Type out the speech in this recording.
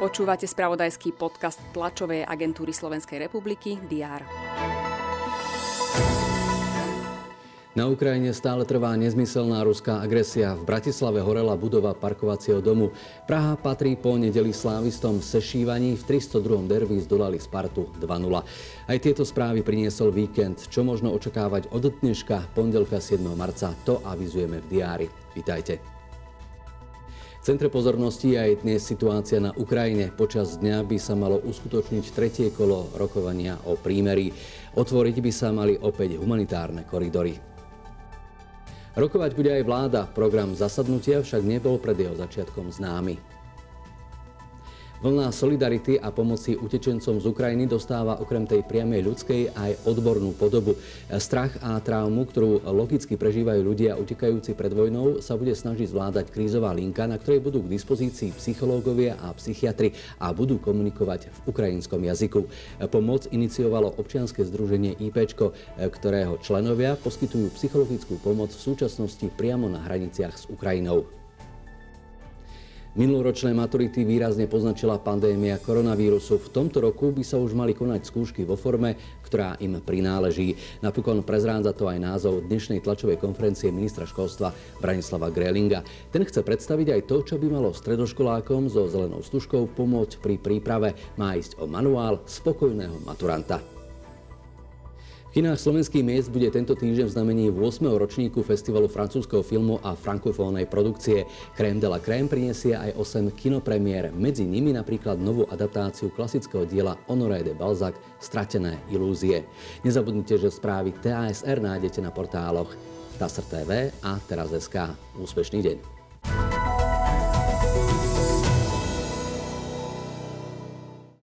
Počúvate spravodajský podcast tlačovej agentúry Slovenskej republiky DR. Na Ukrajine stále trvá nezmyselná ruská agresia. V Bratislave horela budova parkovacieho domu. Praha patrí po nedeli slávistom sešívaní. V 302. derby zdolali Spartu 2-0. Aj tieto správy priniesol víkend. Čo možno očakávať od dneška, pondelka 7. marca, to avizujeme v diári. Vítajte. Centre pozornosti je aj dnes situácia na Ukrajine. Počas dňa by sa malo uskutočniť tretie kolo rokovania o prímerí. Otvoriť by sa mali opäť humanitárne koridory. Rokovať bude aj vláda. Program zasadnutia však nebol pred jeho začiatkom známy. Vlna solidarity a pomoci utečencom z Ukrajiny dostáva okrem tej priamej ľudskej aj odbornú podobu. Strach a traumu, ktorú logicky prežívajú ľudia utekajúci pred vojnou, sa bude snažiť zvládať krízová linka, na ktorej budú k dispozícii psychológovia a psychiatri a budú komunikovať v ukrajinskom jazyku. Pomoc iniciovalo občianske združenie IP, ktorého členovia poskytujú psychologickú pomoc v súčasnosti priamo na hraniciach s Ukrajinou. Minuloročné maturity výrazne poznačila pandémia koronavírusu. V tomto roku by sa už mali konať skúšky vo forme, ktorá im prináleží. Napokon prezrádza to aj názov dnešnej tlačovej konferencie ministra školstva Branislava Grelinga. Ten chce predstaviť aj to, čo by malo stredoškolákom so zelenou stužkou pomôcť pri príprave. Má ísť o manuál spokojného maturanta. V kinách slovenských miest bude tento týždeň v znamení 8. ročníku festivalu francúzského filmu a frankofónnej produkcie. Crème de la Crème prinesie aj 8 kinopremiér, medzi nimi napríklad novú adaptáciu klasického diela Honoré de Balzac Stratené ilúzie. Nezabudnite, že správy TASR nájdete na portáloch TASR TV a Teraz.sk. Úspešný deň.